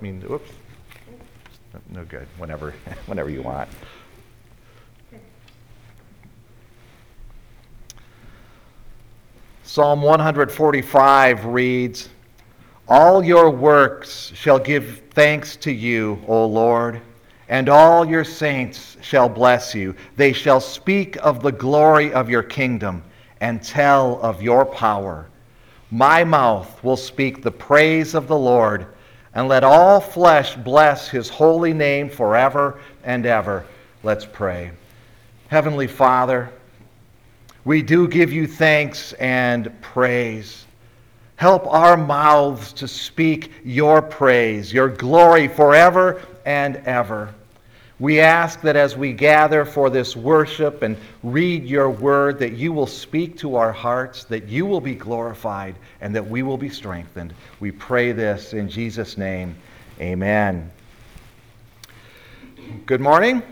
let me, oops. No good, whenever, whenever you want. Psalm 145 reads, All your works shall give thanks to you, O Lord, and all your saints shall bless you. They shall speak of the glory of your kingdom and tell of your power. My mouth will speak the praise of the Lord, and let all flesh bless his holy name forever and ever. Let's pray. Heavenly Father, we do give you thanks and praise. Help our mouths to speak your praise, your glory forever and ever. We ask that as we gather for this worship and read your word, that you will speak to our hearts, that you will be glorified, and that we will be strengthened. We pray this in Jesus' name. Amen. Good morning.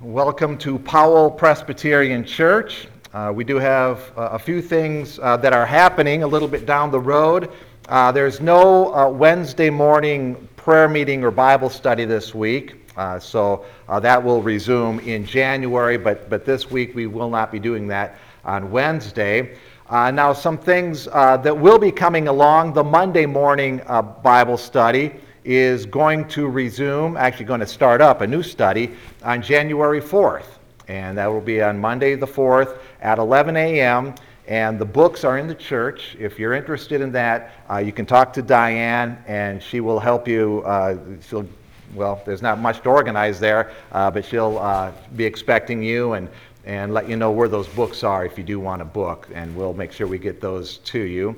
Welcome to Powell Presbyterian Church. Uh, we do have uh, a few things uh, that are happening a little bit down the road. Uh, there's no uh, Wednesday morning prayer meeting or Bible study this week. Uh, so uh, that will resume in January, but, but this week we will not be doing that on Wednesday. Uh, now, some things uh, that will be coming along the Monday morning uh, Bible study is going to resume, actually, going to start up a new study on January 4th. And that will be on Monday the 4th at 11 a.m. And the books are in the church. If you're interested in that, uh, you can talk to Diane, and she will help you. she'll well, there's not much to organize there, uh, but she'll uh, be expecting you and, and let you know where those books are if you do want a book, and we'll make sure we get those to you.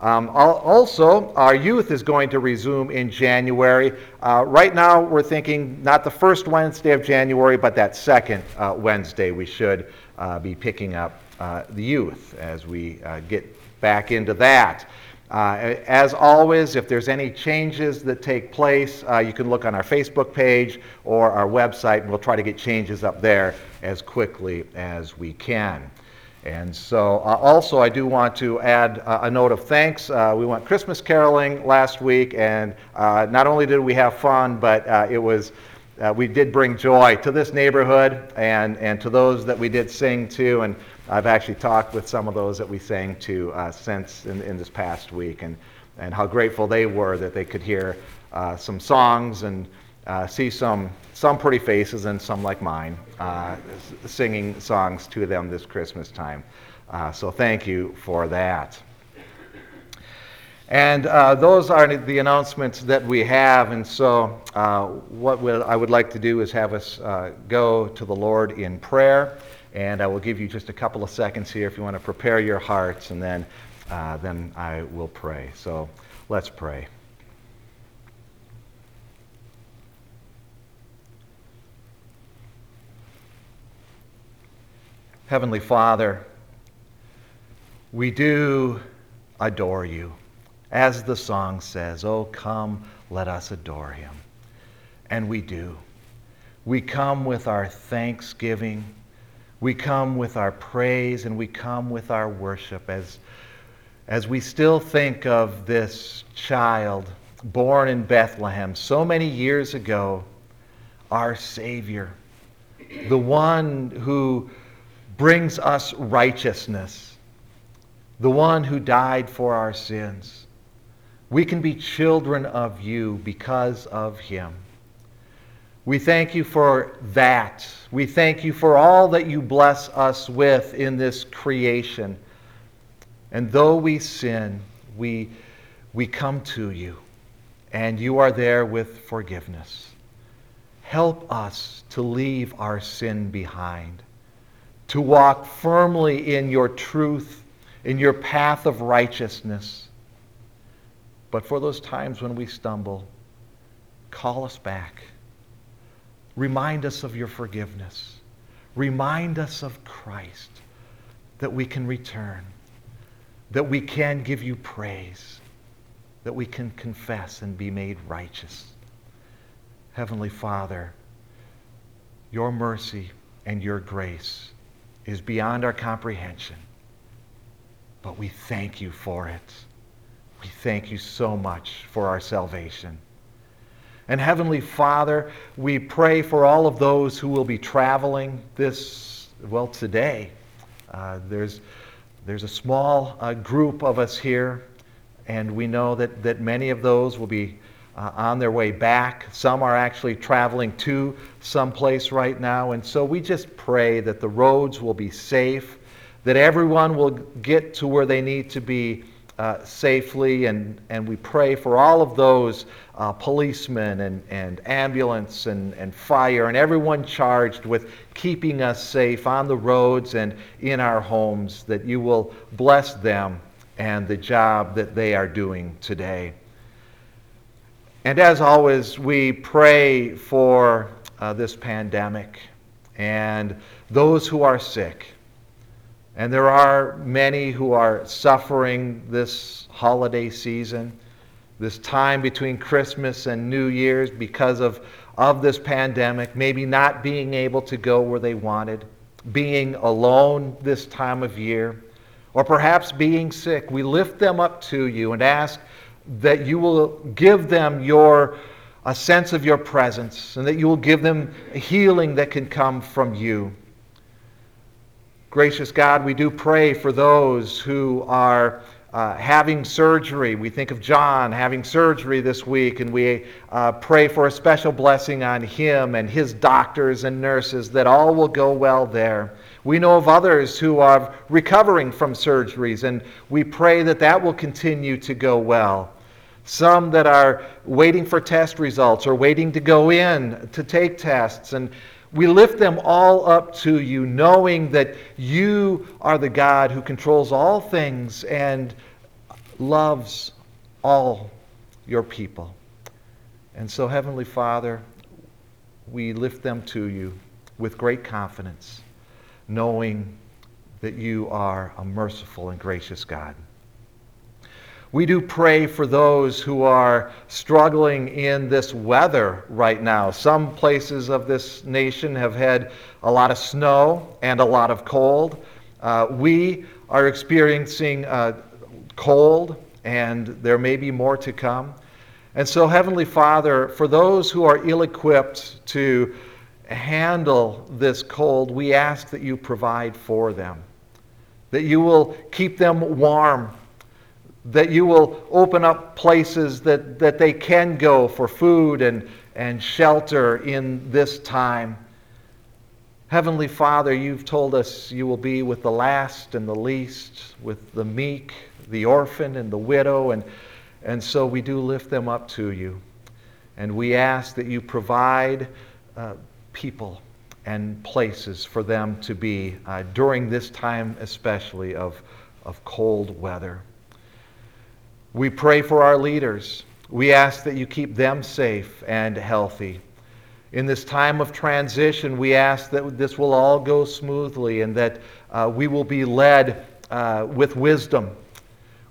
Um, also, our youth is going to resume in January. Uh, right now, we're thinking not the first Wednesday of January, but that second uh, Wednesday, we should uh, be picking up uh, the youth as we get back into that. Uh, as always, if there's any changes that take place, uh, you can look on our Facebook page or our website, and we'll try to get changes up there as quickly as we can. And so, uh, also, I do want to add a note of thanks. Uh, we went Christmas caroling last week, and uh, not only did we have fun, but uh, it was we did bring joy to this neighborhood and, and to those that we did sing to. And I've actually talked with some of those that we sang to uh, since in, in, this past week and, and how grateful they were that they could hear uh, some songs and uh, see some, some pretty faces and some like mine uh, singing songs to them this Christmas time. Uh, so thank you for that. And uh, those are the announcements that we have. And so, uh, what I would like to do is have us uh, go to the Lord in prayer. And I will give you just a couple of seconds here if you want to prepare your hearts, and then, uh, then I will pray. So let's pray. Heavenly Father, we do adore you. As the song says, Oh, come, let us adore him. And we do. We come with our thanksgiving we come with our praise and we come with our worship as, as we still think of this child born in Bethlehem so many years ago, our Savior, the one who brings us righteousness, the one who died for our sins. We can be children of you because of him. We thank you for that. We thank you for all that you bless us with in this creation. And though we sin, we, we come to you, and you are there with forgiveness. Help us to leave our sin behind, to walk firmly in your truth, in your path of righteousness. But for those times when we stumble, call us back Remind us of your forgiveness. Remind us of Christ that we can return, that we can give you praise, that we can confess and be made righteous. Heavenly Father, your mercy and your grace is beyond our comprehension, but we thank you for it. We thank you so much for our salvation. And Heavenly Father, we pray for all of those who will be traveling this, well, today. Uh, there's, there's a small uh, group of us here, and we know that, that many of those will be uh, on their way back. Some are actually traveling to someplace right now. And so we just pray that the roads will be safe, that everyone will get to where they need to be uh, safely. And, and we pray for all of those uh, policemen and, and ambulance and, and fire and everyone charged with keeping us safe on the roads and in our homes, that you will bless them and the job that they are doing today. And as always, we pray for uh, this pandemic and those who are sick. And there are many who are suffering this holiday season, this time between Christmas and New Year's because of, of this pandemic, maybe not being able to go where they wanted, being alone this time of year, or perhaps being sick. We lift them up to you and ask that you will give them your a sense of your presence and that you will give them healing that can come from you. Gracious God, we do pray for those who are uh, having surgery. We think of John having surgery this week, and we uh, pray for a special blessing on him and his doctors and nurses that all will go well there. We know of others who are recovering from surgeries, and we pray that that will continue to go well some that are waiting for test results or waiting to go in to take tests. And we lift them all up to you, knowing that you are the God who controls all things and loves all your people. And so, Heavenly Father, we lift them to you with great confidence, knowing that you are a merciful and gracious God. We do pray for those who are struggling in this weather right now. Some places of this nation have had a lot of snow and a lot of cold. Uh, we are experiencing uh, cold, and there may be more to come. And so, Heavenly Father, for those who are ill equipped to handle this cold, we ask that you provide for them, that you will keep them warm that you will open up places that, that they can go for food and, and shelter in this time. Heavenly Father, you've told us you will be with the last and the least, with the meek, the orphan, and the widow, and, and so we do lift them up to you. And we ask that you provide uh, people and places for them to be uh, during this time, especially of, of cold weather. We pray for our leaders. We ask that you keep them safe and healthy. In this time of transition, we ask that this will all go smoothly and that uh, we will be led uh, with wisdom.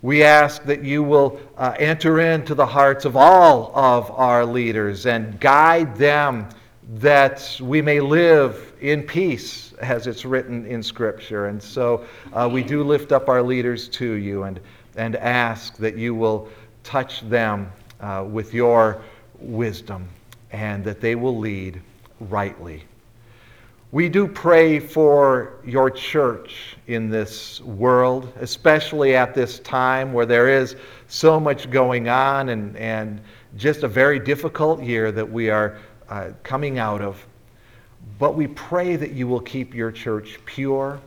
We ask that you will uh, enter into the hearts of all of our leaders and guide them that we may live in peace, as it's written in Scripture. And so uh, we do lift up our leaders to you. And and ask that you will touch them uh, with your wisdom and that they will lead rightly. We do pray for your church in this world, especially at this time where there is so much going on and, and just a very difficult year that we are uh, coming out of. But we pray that you will keep your church pure,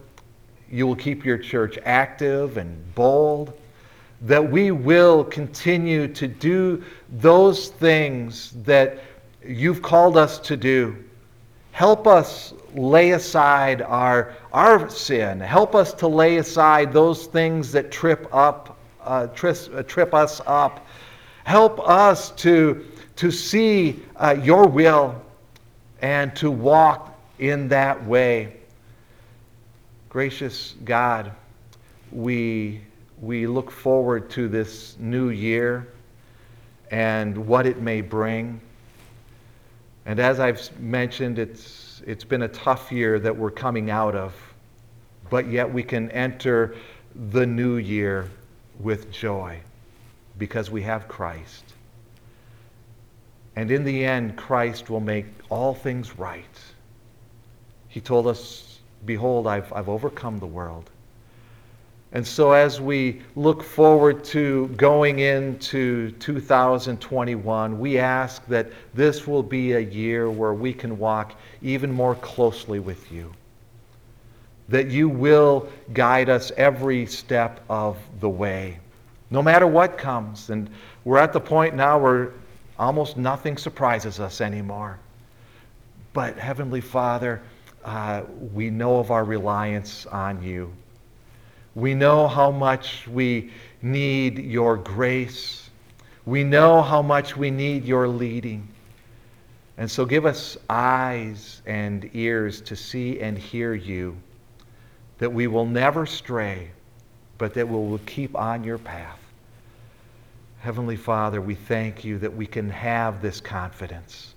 you will keep your church active and bold, that we will continue to do those things that you've called us to do. Help us lay aside our, our sin. Help us to lay aside those things that trip up, uh, tris, uh, trip us up. Help us to, to see uh, your will and to walk in that way. Gracious God, we we look forward to this new year and what it may bring. And as I've mentioned, it's, it's been a tough year that we're coming out of, but yet we can enter the new year with joy because we have Christ. And in the end, Christ will make all things right. He told us, Behold, I've, I've overcome the world. And so, as we look forward to going into 2021, we ask that this will be a year where we can walk even more closely with you. That you will guide us every step of the way, no matter what comes. And we're at the point now where almost nothing surprises us anymore. But, Heavenly Father, uh, we know of our reliance on you. We know how much we need your grace. We know how much we need your leading. And so give us eyes and ears to see and hear you, that we will never stray, but that we will keep on your path. Heavenly Father, we thank you that we can have this confidence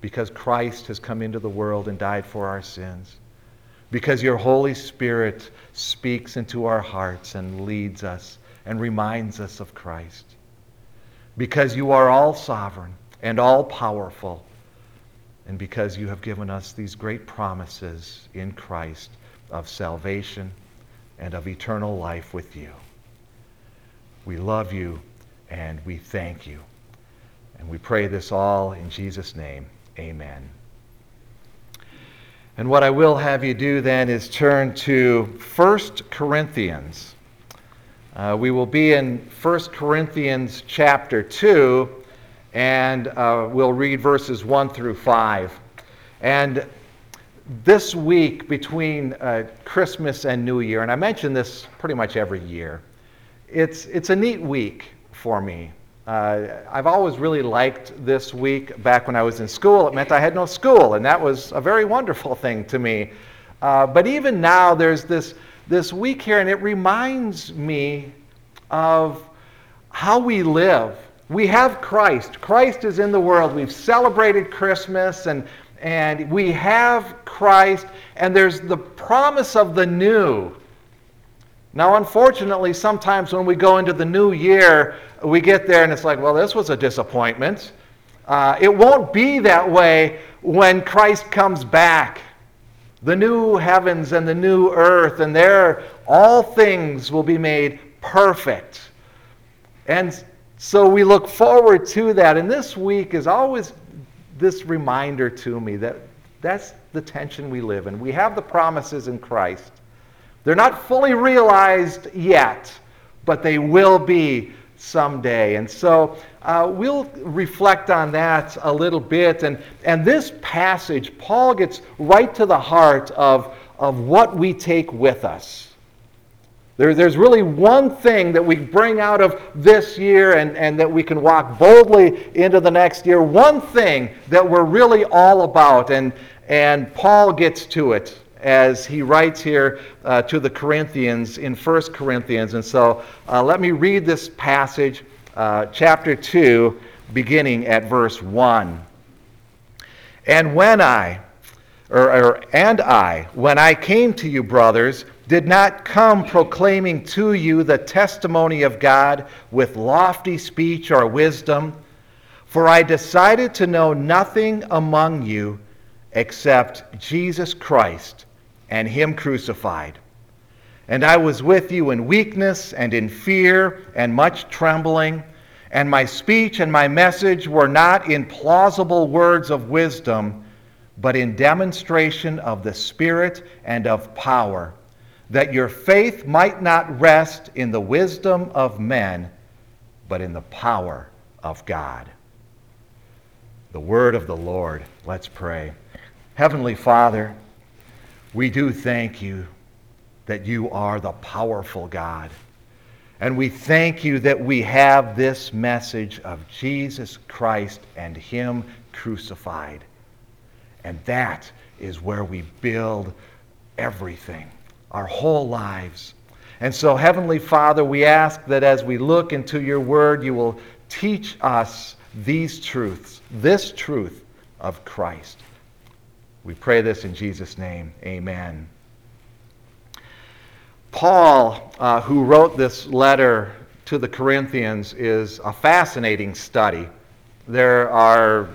because Christ has come into the world and died for our sins because your Holy Spirit speaks into our hearts and leads us and reminds us of Christ. Because you are all sovereign and all powerful, and because you have given us these great promises in Christ of salvation and of eternal life with you. We love you and we thank you. And we pray this all in Jesus' name. Amen. And what I will have you do then is turn to 1 Corinthians. Uh, we will be in 1 Corinthians chapter 2, and uh, we'll read verses 1 through 5. And this week between uh, Christmas and New Year, and I mention this pretty much every year, it's, it's a neat week for me. Uh, I've always really liked this week. Back when I was in school, it meant I had no school, and that was a very wonderful thing to me. Uh, but even now, there's this, this week here, and it reminds me of how we live. We have Christ. Christ is in the world. We've celebrated Christmas, and, and we have Christ, and there's the promise of the new. Now, unfortunately, sometimes when we go into the new year, we get there and it's like, well, this was a disappointment. Uh, it won't be that way when Christ comes back. The new heavens and the new earth, and there all things will be made perfect. And so we look forward to that. And this week is always this reminder to me that that's the tension we live in. We have the promises in Christ. They're not fully realized yet, but they will be someday. And so uh, we'll reflect on that a little bit. And, and this passage, Paul gets right to the heart of, of what we take with us. There, there's really one thing that we bring out of this year and, and that we can walk boldly into the next year. One thing that we're really all about. And, and Paul gets to it as he writes here uh, to the Corinthians in 1 Corinthians. And so uh, let me read this passage, uh, chapter 2, beginning at verse 1. And when I, or, or, and I, when I came to you, brothers, did not come proclaiming to you the testimony of God with lofty speech or wisdom, for I decided to know nothing among you except Jesus Christ and him crucified. And I was with you in weakness and in fear and much trembling, and my speech and my message were not in plausible words of wisdom, but in demonstration of the Spirit and of power, that your faith might not rest in the wisdom of men, but in the power of God. The word of the Lord. Let's pray. Heavenly Father, we do thank you that you are the powerful God. And we thank you that we have this message of Jesus Christ and Him crucified. And that is where we build everything, our whole lives. And so, Heavenly Father, we ask that as we look into your word, you will teach us these truths, this truth of Christ. We pray this in Jesus' name. Amen. Paul, uh, who wrote this letter to the Corinthians, is a fascinating study. There are,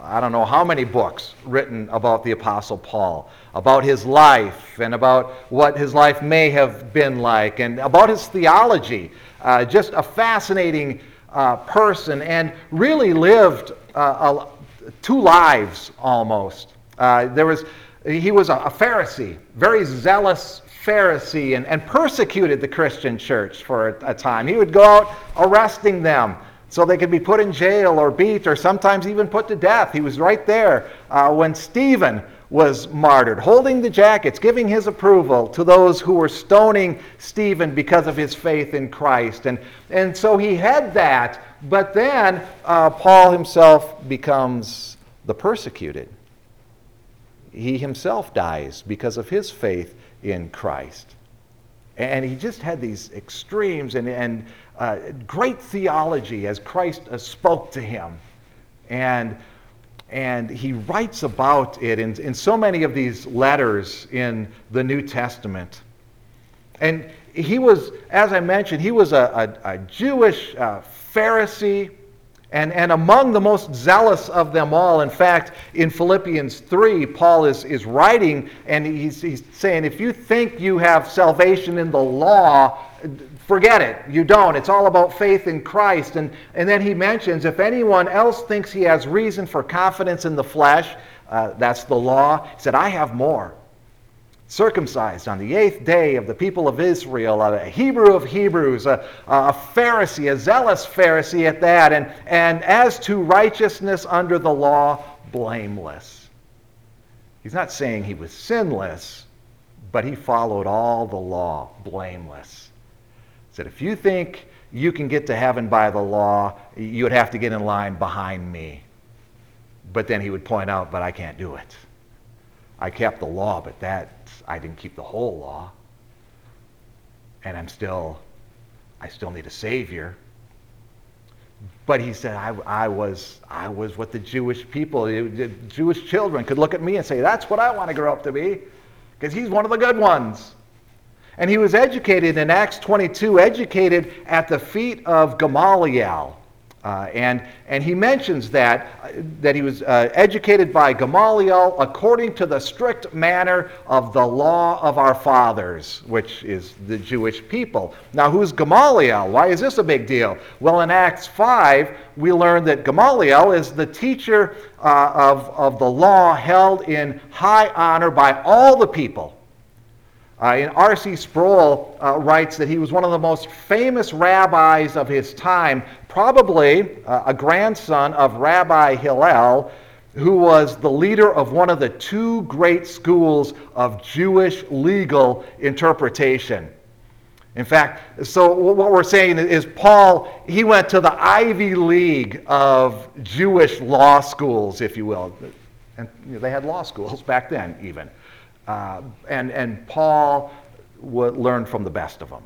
I don't know how many books written about the Apostle Paul, about his life and about what his life may have been like, and about his theology. Uh, just a fascinating uh, person and really lived uh, two lives almost. Uh, there was, he was a, a Pharisee, very zealous Pharisee, and, and persecuted the Christian church for a, a time. He would go out arresting them so they could be put in jail or beat or sometimes even put to death. He was right there uh, when Stephen was martyred, holding the jackets, giving his approval to those who were stoning Stephen because of his faith in Christ. And, and so he had that, but then uh, Paul himself becomes the persecuted. He himself dies because of his faith in Christ. And he just had these extremes and, and uh, great theology as Christ uh, spoke to him. And, and he writes about it in, in so many of these letters in the New Testament. And he was, as I mentioned, he was a, a, a Jewish uh, Pharisee and, and among the most zealous of them all. In fact, in Philippians 3, Paul is, is writing and he's, he's saying, if you think you have salvation in the law, forget it. You don't. It's all about faith in Christ. And, and then he mentions if anyone else thinks he has reason for confidence in the flesh, uh, that's the law, he said, I have more circumcised on the eighth day of the people of Israel, a Hebrew of Hebrews, a, a, Pharisee, a zealous Pharisee at that, and, and as to righteousness under the law, blameless. He's not saying he was sinless, but he followed all the law, blameless. He said, if you think you can get to heaven by the law, you would have to get in line behind me. But then he would point out, but I can't do it. I kept the law, but that I didn't keep the whole law. And I'm still, I still need a Savior. But he said, I, I, was, I was what the Jewish people, the Jewish children could look at me and say, that's what I want to grow up to be, because he's one of the good ones. And he was educated in Acts 22, educated at the feet of Gamaliel. Uh, and, and he mentions that, uh, that he was uh, educated by Gamaliel according to the strict manner of the law of our fathers, which is the Jewish people. Now, who's Gamaliel? Why is this a big deal? Well, in Acts 5, we learn that Gamaliel is the teacher uh, of, of the law held in high honor by all the people. Uh, and R.C. Sproul uh, writes that he was one of the most famous rabbis of his time, probably uh, a grandson of Rabbi Hillel, who was the leader of one of the two great schools of Jewish legal interpretation. In fact, so what we're saying is Paul, he went to the Ivy League of Jewish law schools, if you will. And you know, they had law schools back then, even. Uh, and, and Paul would learn from the best of them.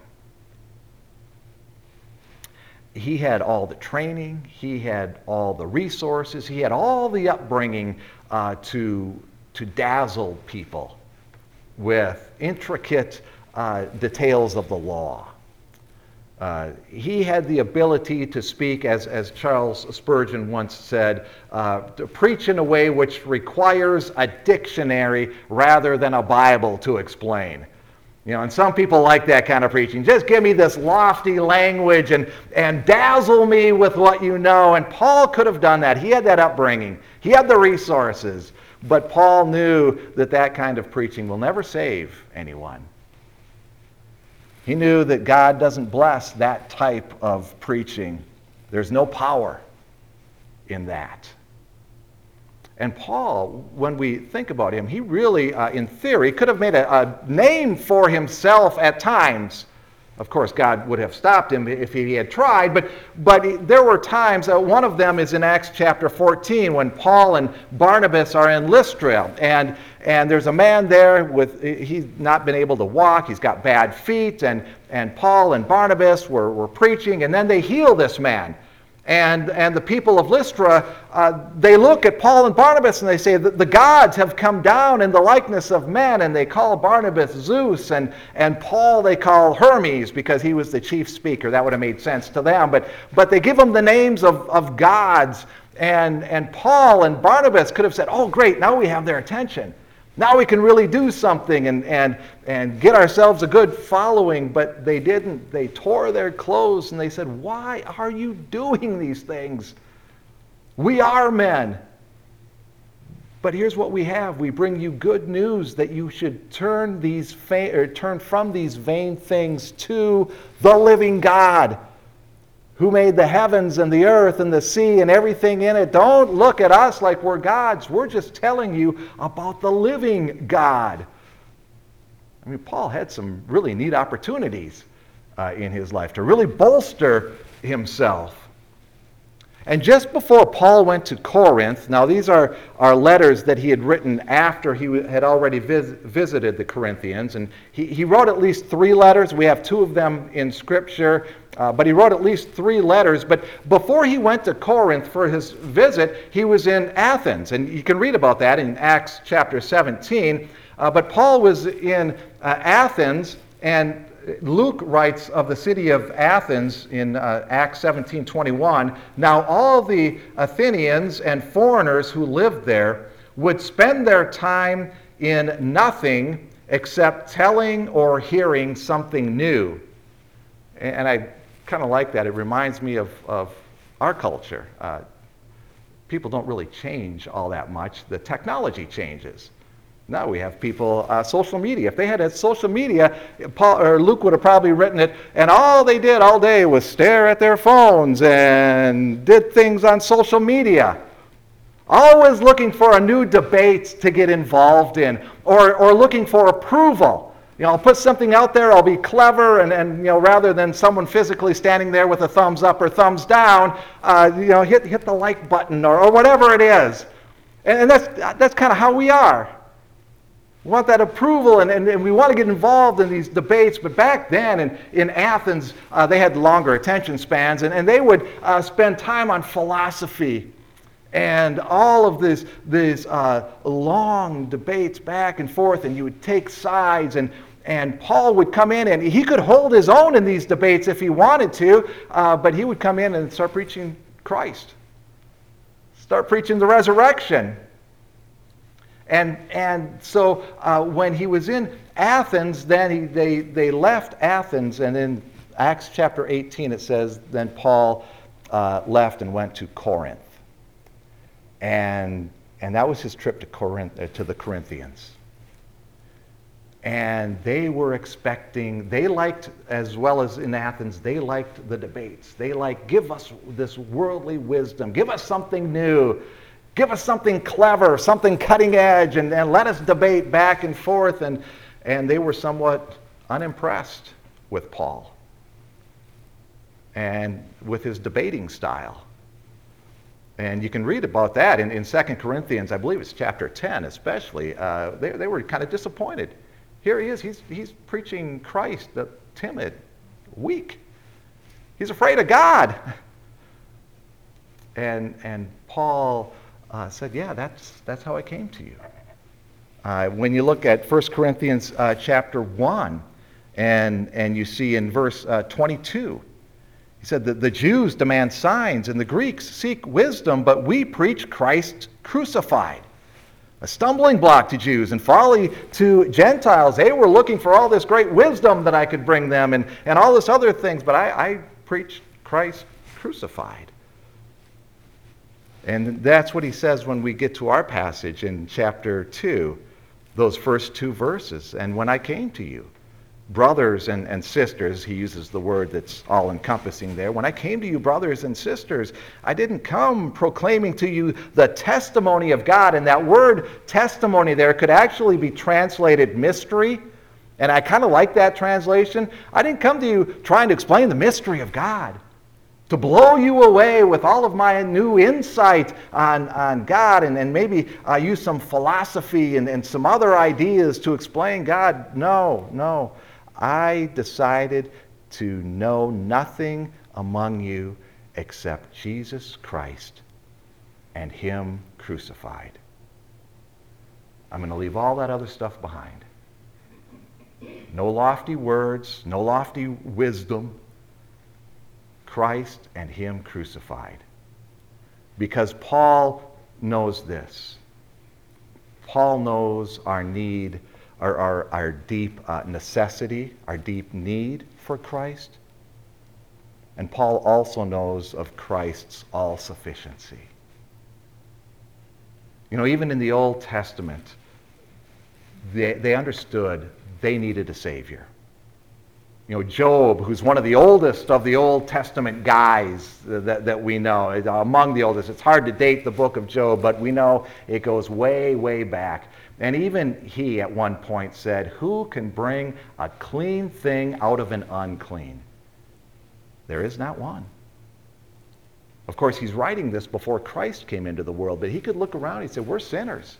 He had all the training, he had all the resources, he had all the upbringing uh, to, to dazzle people with intricate uh, details of the law. Uh, he had the ability to speak, as, as Charles Spurgeon once said, uh, to preach in a way which requires a dictionary rather than a Bible to explain. You know, and some people like that kind of preaching. Just give me this lofty language and, and dazzle me with what you know. And Paul could have done that. He had that upbringing, he had the resources. But Paul knew that that kind of preaching will never save anyone. He knew that God doesn't bless that type of preaching. There's no power in that. And Paul, when we think about him, he really, uh, in theory, could have made a, a name for himself at times of course, God would have stopped him if he had tried, but, but there were times, uh, one of them is in Acts chapter 14 when Paul and Barnabas are in Lystra, and, and there's a man there with, he's not been able to walk, he's got bad feet, and, and Paul and Barnabas were, were preaching, and then they heal this man. And, and the people of Lystra, uh, they look at Paul and Barnabas and they say that the gods have come down in the likeness of men, and they call Barnabas Zeus, and, and Paul they call Hermes because he was the chief speaker. That would have made sense to them. But, but they give them the names of, of gods. And, and Paul and Barnabas could have said, oh, great, now we have their attention. Now we can really do something and, and, and get ourselves a good following, but they didn't. They tore their clothes and they said, Why are you doing these things? We are men. But here's what we have. We bring you good news that you should turn these fa- turn from these vain things to the living God who made the heavens and the earth and the sea and everything in it. Don't look at us like we're gods. We're just telling you about the living God. I mean, Paul had some really neat opportunities uh, in his life to really bolster himself. And just before Paul went to Corinth, now these are, are letters that he had written after he had already vis- visited the Corinthians. And he, he wrote at least three letters. We have two of them in Scripture, uh, but he wrote at least three letters. But before he went to Corinth for his visit, he was in Athens. And you can read about that in Acts chapter 17. Uh, but Paul was in uh, Athens, and Luke writes of the city of Athens in uh, Acts 17:21. Now all the Athenians and foreigners who lived there would spend their time in nothing except telling or hearing something new. And I kind of like that. It reminds me of, of our culture. Uh, people don't really change all that much. The technology changes. Now we have people, uh, social media. If they had had social media, Paul, or Luke would have probably written it, and all they did all day was stare at their phones and did things on social media. Always looking for a new debate to get involved in, or, or looking for approval. You know, I'll put something out there, I'll be clever, and, and you know, rather than someone physically standing there with a thumbs up or thumbs down, uh, you know, hit, hit the like button or, or whatever it is. And, and that's, that's kind of how we are. We want that approval and, and, and, we want to get involved in these debates. But back then in, in Athens, uh, they had longer attention spans and, and they would uh, spend time on philosophy and all of this, these uh, long debates back and forth, and you would take sides. And, and Paul would come in and he could hold his own in these debates if he wanted to, uh, but he would come in and start preaching Christ, start preaching the resurrection and, and so uh, when he was in Athens, then he, they, they left Athens, and in Acts chapter 18 it says, then Paul uh, left and went to Corinth. And, and that was his trip to, Corinth, uh, to the Corinthians. And they were expecting, they liked, as well as in Athens, they liked the debates. They liked, give us this worldly wisdom, give us something new. Give us something clever, something cutting edge, and, and let us debate back and forth. And, and they were somewhat unimpressed with Paul and with his debating style. And you can read about that in, in 2 Corinthians, I believe it's chapter 10 especially. Uh, they, they were kind of disappointed. Here he is, he's, he's preaching Christ, the timid, weak. He's afraid of God. And, and Paul uh, said, Yeah, that's, that's how I came to you. Uh, when you look at 1 Corinthians uh, chapter 1, and, and you see in verse uh, 22, he said that the Jews demand signs and the Greeks seek wisdom, but we preach Christ crucified. A stumbling block to Jews and folly to Gentiles. They were looking for all this great wisdom that I could bring them and, and all this other things, but I, I preach Christ crucified. And that's what he says when we get to our passage in chapter 2, those first two verses. And when I came to you, brothers and, and sisters, he uses the word that's all encompassing there. When I came to you, brothers and sisters, I didn't come proclaiming to you the testimony of God. And that word testimony there could actually be translated mystery. And I kind of like that translation. I didn't come to you trying to explain the mystery of God to blow you away with all of my new insight on, on God and, and maybe uh, use some philosophy and, and some other ideas to explain God. No, no. I decided to know nothing among you except Jesus Christ and Him crucified. I'm going to leave all that other stuff behind. No lofty words, no lofty wisdom Christ and Him crucified. because Paul knows this. Paul knows our need, our, our, our deep uh, necessity, our deep need for Christ. And Paul also knows of Christ's all sufficiency. You know, even in the Old Testament, they, they understood they needed a Savior. You know, Job, who's one of the oldest of the Old Testament guys that, that we know, uh, among the oldest. It's hard to date the book of Job, but we know it goes way, way back. And even he at one point said, Who can bring a clean thing out of an unclean? There is not one. Of course, he's writing this before Christ came into the world, but he could look around and said, We're sinners.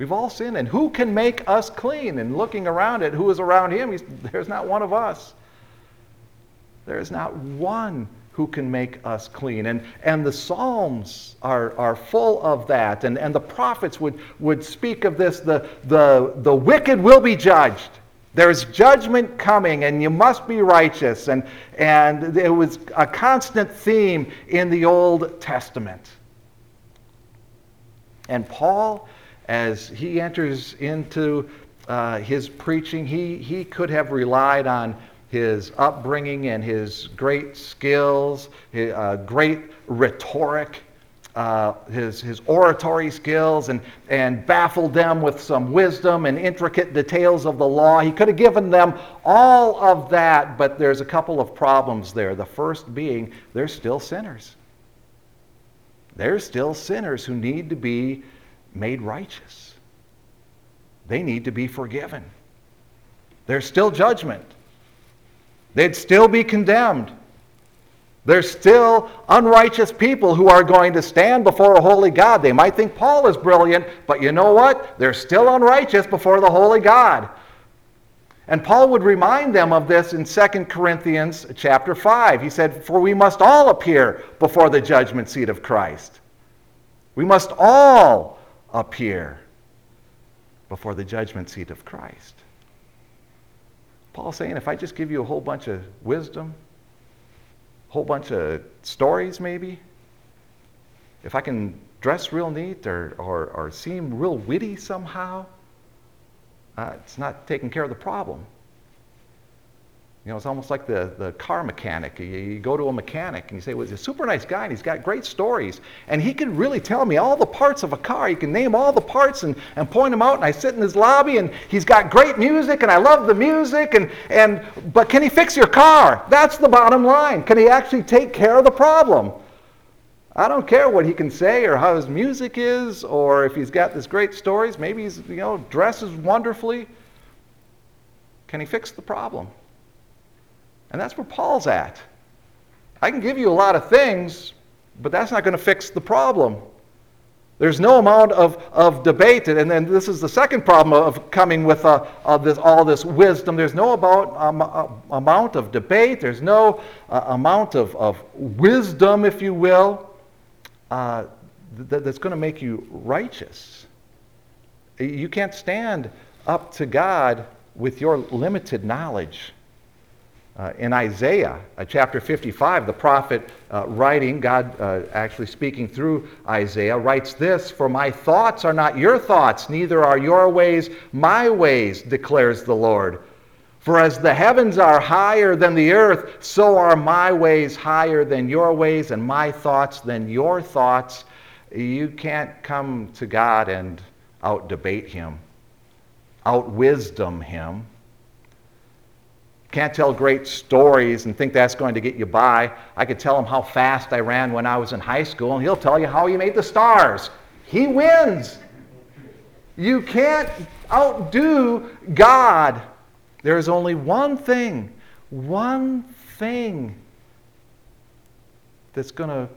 We've all sinned, and who can make us clean? And looking around at who is around him, there's not one of us. There is not one who can make us clean. And, and the Psalms are, are full of that. And, and the prophets would, would speak of this the, the, the wicked will be judged. There's judgment coming, and you must be righteous. And, and it was a constant theme in the Old Testament. And Paul as he enters into uh, his preaching, he, he could have relied on his upbringing and his great skills, his, uh, great rhetoric, uh, his, his oratory skills, and, and baffled them with some wisdom and intricate details of the law. He could have given them all of that, but there's a couple of problems there. The first being, they're still sinners. They're still sinners who need to be made righteous. They need to be forgiven. There's still judgment. They'd still be condemned. There's still unrighteous people who are going to stand before a holy God. They might think Paul is brilliant, but you know what? They're still unrighteous before the holy God. And Paul would remind them of this in 2 Corinthians chapter 5. He said, For we must all appear before the judgment seat of Christ. We must all appear before the judgment seat of Christ. Paul's saying if I just give you a whole bunch of wisdom, a whole bunch of stories maybe, if I can dress real neat or, or, or seem real witty somehow, uh, it's not taking care of the problem. You know, it's almost like the, the car mechanic. You, you, go to a mechanic and you say, well, he's a super nice guy and he's got great stories. And he can really tell me all the parts of a car. He can name all the parts and, and point them out. And I sit in his lobby and he's got great music and I love the music. And, and, but can he fix your car? That's the bottom line. Can he actually take care of the problem? I don't care what he can say or how his music is or if he's got this great stories. Maybe he's, you know, dresses wonderfully. Can he fix the problem? And that's where Paul's at. I can give you a lot of things, but that's not going to fix the problem. There's no amount of, of debate, and then this is the second problem of coming with uh, this, all this wisdom. There's no about, um, uh, amount of debate, there's no uh, amount of, of wisdom, if you will, uh, th- that's going to make you righteous. You can't stand up to God with your limited knowledge. Uh, in Isaiah uh, chapter 55, the prophet uh, writing, God uh, actually speaking through Isaiah, writes this For my thoughts are not your thoughts, neither are your ways my ways, declares the Lord. For as the heavens are higher than the earth, so are my ways higher than your ways, and my thoughts than your thoughts. You can't come to God and out debate him, out wisdom him. Can't tell great stories and think that's going to get you by. I could tell him how fast I ran when I was in high school, and he'll tell you how he made the stars. He wins. You can't outdo God. There is only one thing, one thing that's going to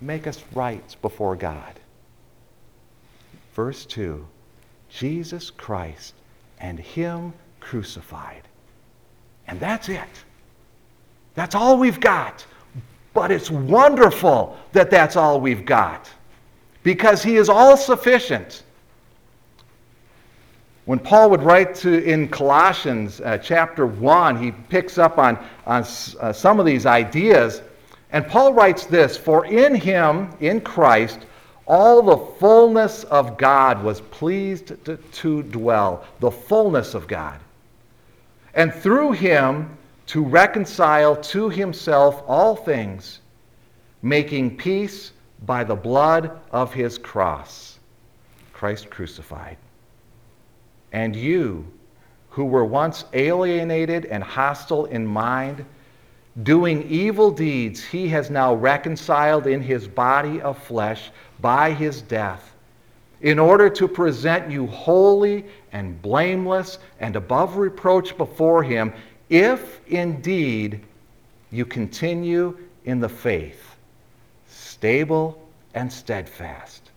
make us right before God. Verse 2 Jesus Christ and Him crucified. And that's it. That's all we've got. But it's wonderful that that's all we've got because he is all sufficient. When Paul would write to in Colossians uh, chapter 1, he picks up on, on uh, some of these ideas And Paul writes this For in him, in Christ, all the fullness of God was pleased to, to, dwell, the fullness of God. And through him to reconcile to himself all things, making peace by the blood of his cross, Christ crucified. And you, who were once alienated and hostile in mind, doing evil deeds, he has now reconciled in his body of flesh by his death, in order to present you holy and blameless and above reproach before him, if indeed you continue in the faith, stable and steadfast.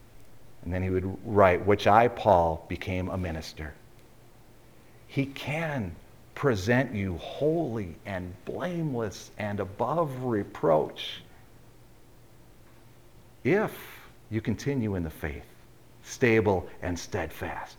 And then he would write, which I, Paul, became a minister. He can present you holy and blameless and above reproach if you continue in the faith, stable and steadfast.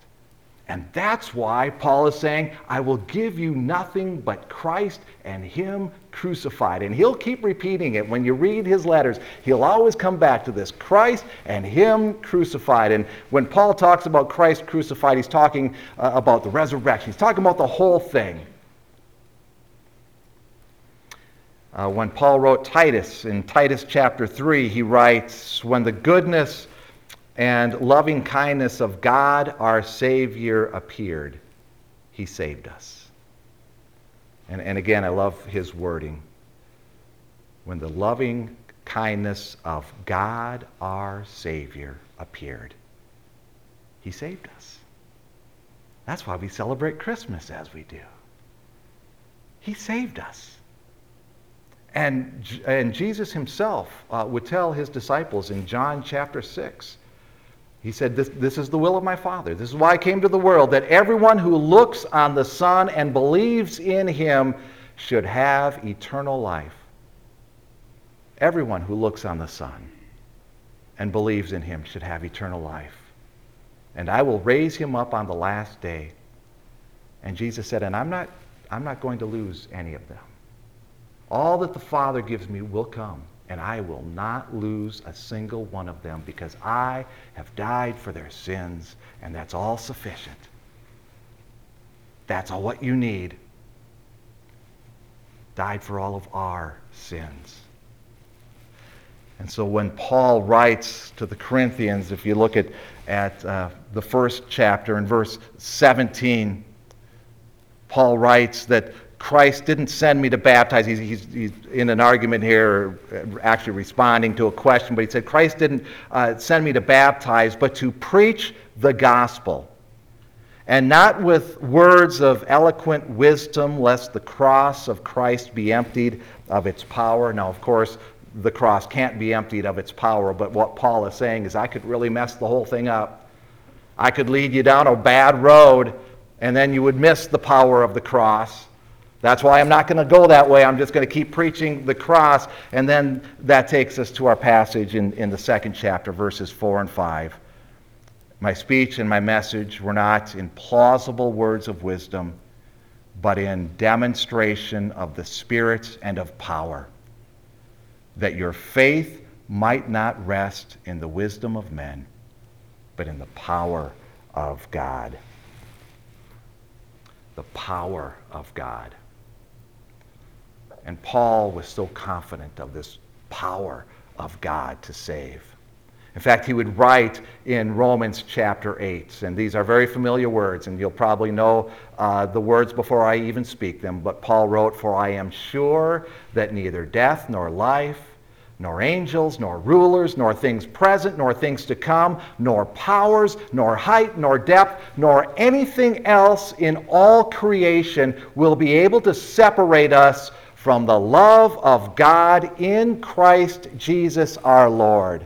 And that's why Paul is saying, I will give you nothing but Christ and Him crucified. And he'll keep repeating it. When you read his letters, he'll always come back to this Christ and Him crucified. And when Paul talks about Christ crucified, he's talking uh, about the resurrection, he's talking about the whole thing. Uh, when Paul wrote Titus, in Titus chapter 3, he writes, When the goodness and loving kindness of God our Savior appeared, he saved us. And, and again, I love his wording. When the loving kindness of God our Savior appeared, he saved us. That's why we celebrate Christmas as we do. He saved us. And, and Jesus himself uh, would tell his disciples in John chapter 6 he said, this, this is the will of my Father. This is why I came to the world, that everyone who looks on the Son and believes in him should have eternal life. Everyone who looks on the Son and believes in him should have eternal life. And I will raise him up on the last day. And Jesus said, and I'm not, I'm not going to lose any of them. All that the Father gives me will come and I will not lose a single one of them because I have died for their sins, and that's all sufficient. That's all what you need. Died for all of our sins. And so when Paul writes to the Corinthians, if you look at, at uh, the first chapter in verse 17, Paul writes that Christ didn't send me to baptize. He's, he's, he's, in an argument here, actually responding to a question, but he said, Christ didn't uh, send me to baptize, but to preach the gospel. And not with words of eloquent wisdom, lest the cross of Christ be emptied of its power. Now, of course, the cross can't be emptied of its power, but what Paul is saying is, I could really mess the whole thing up. I could lead you down a bad road, and then you would miss the power of the cross. That's why I'm not going to go that way. I'm just going to keep preaching the cross. And then that takes us to our passage in, in the second chapter, verses 4 and 5. My speech and my message were not in plausible words of wisdom, but in demonstration of the Spirit and of power, that your faith might not rest in the wisdom of men, but in the power of God. The power of God. And Paul was so confident of this power of God to save. In fact, he would write in Romans chapter 8, and these are very familiar words, and you'll probably know uh, the words before I even speak them. But Paul wrote, For I am sure that neither death nor life, nor angels, nor rulers, nor things present, nor things to come, nor powers, nor height, nor depth, nor anything else in all creation will be able to separate us from the love of God in Christ Jesus our Lord.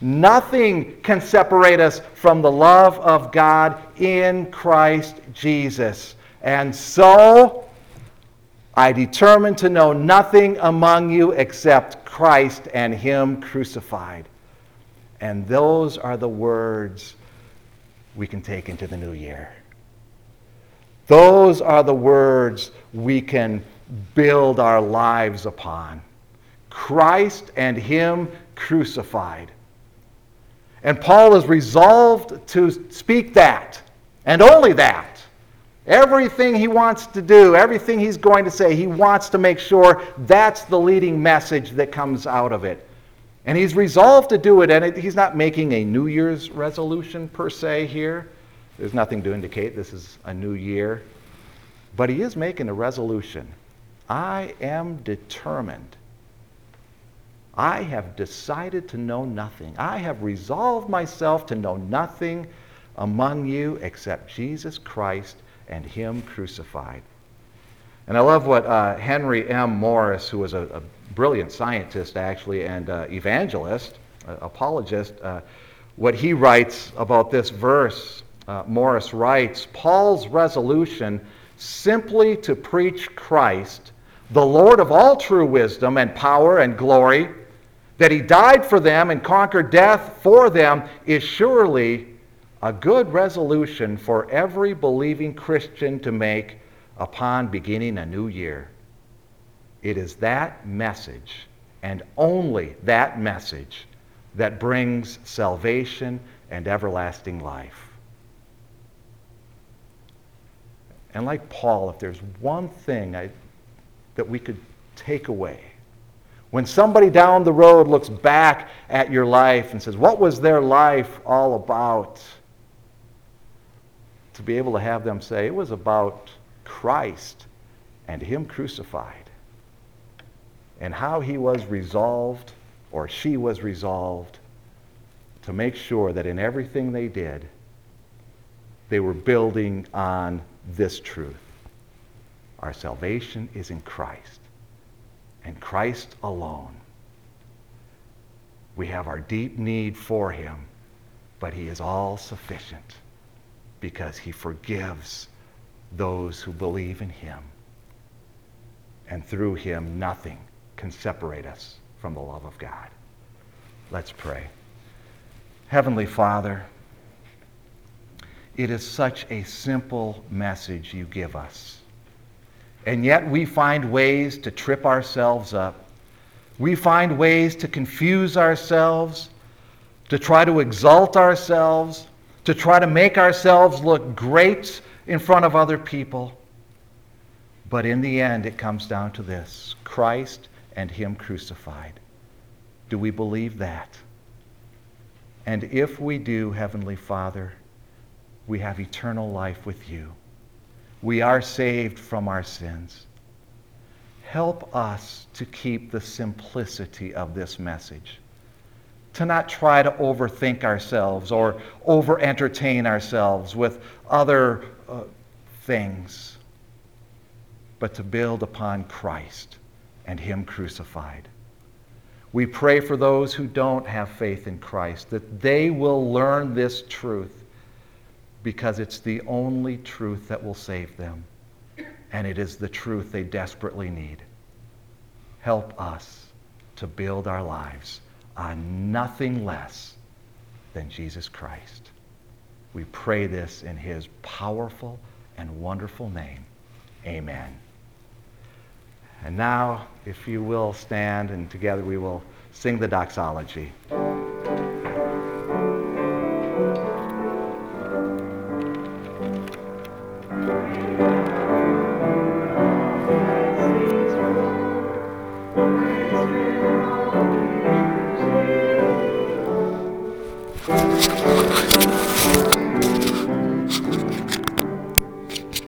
Nothing can separate us from the love of God in Christ Jesus. And so I determined to know nothing among you except Christ and Him crucified. And those are the words we can take into the new year. Those are the words we can build our lives upon. Christ and Him crucified. And Paul is resolved to speak that, and only that. Everything he wants to do, everything he's going to say, he wants to make sure that's the leading message that comes out of it. And he's resolved to do it, and he's not making a New Year's resolution per se here. There's nothing to indicate this is a new year. But he is making a resolution. I am determined. I have decided to know nothing. I have resolved myself to know nothing among you except Jesus Christ and Him crucified. And I love what uh, Henry M. Morris, who was a, a brilliant scientist actually and uh, evangelist, uh, apologist, what he writes about this verse. Uh, Morris writes Paul's resolution simply to preach Christ, the Lord of all true wisdom and power and glory, that he died for them and conquered death for them, is surely a good resolution for every believing Christian to make upon beginning a new year. It is that message, and only that message, that brings salvation and everlasting life. And like Paul, if there's one thing I, that we could take away, when somebody down the road looks back at your life and says, What was their life all about? To be able to have them say, It was about Christ and Him crucified and how he was resolved, or she was resolved, to make sure that in everything they did, they were building on this truth. Our salvation is in Christ, and Christ alone. We have our deep need for him, but he is all sufficient because he forgives those who believe in him. And through him, nothing can separate us from the love of God. Let's pray. Heavenly Father, it is such a simple message you give us. And yet we find ways to trip ourselves up. We find ways to confuse ourselves, to try to exalt ourselves, to try to make ourselves look great in front of other people. But in the end, it comes down to this Christ and Him crucified. Do we believe that? And if we do, Heavenly Father, we have eternal life with you. We are saved from our sins. Help us to keep the simplicity of this message, to not try to overthink ourselves or over entertain ourselves with other uh, things, but to build upon Christ and Him crucified. We pray for those who don't have faith in Christ that they will learn this truth because it's the only truth that will save them, and it is the truth they desperately need. Help us to build our lives on nothing less than Jesus Christ. We pray this in his powerful and wonderful name. Amen. And now, if you will stand and together we will sing the doxology.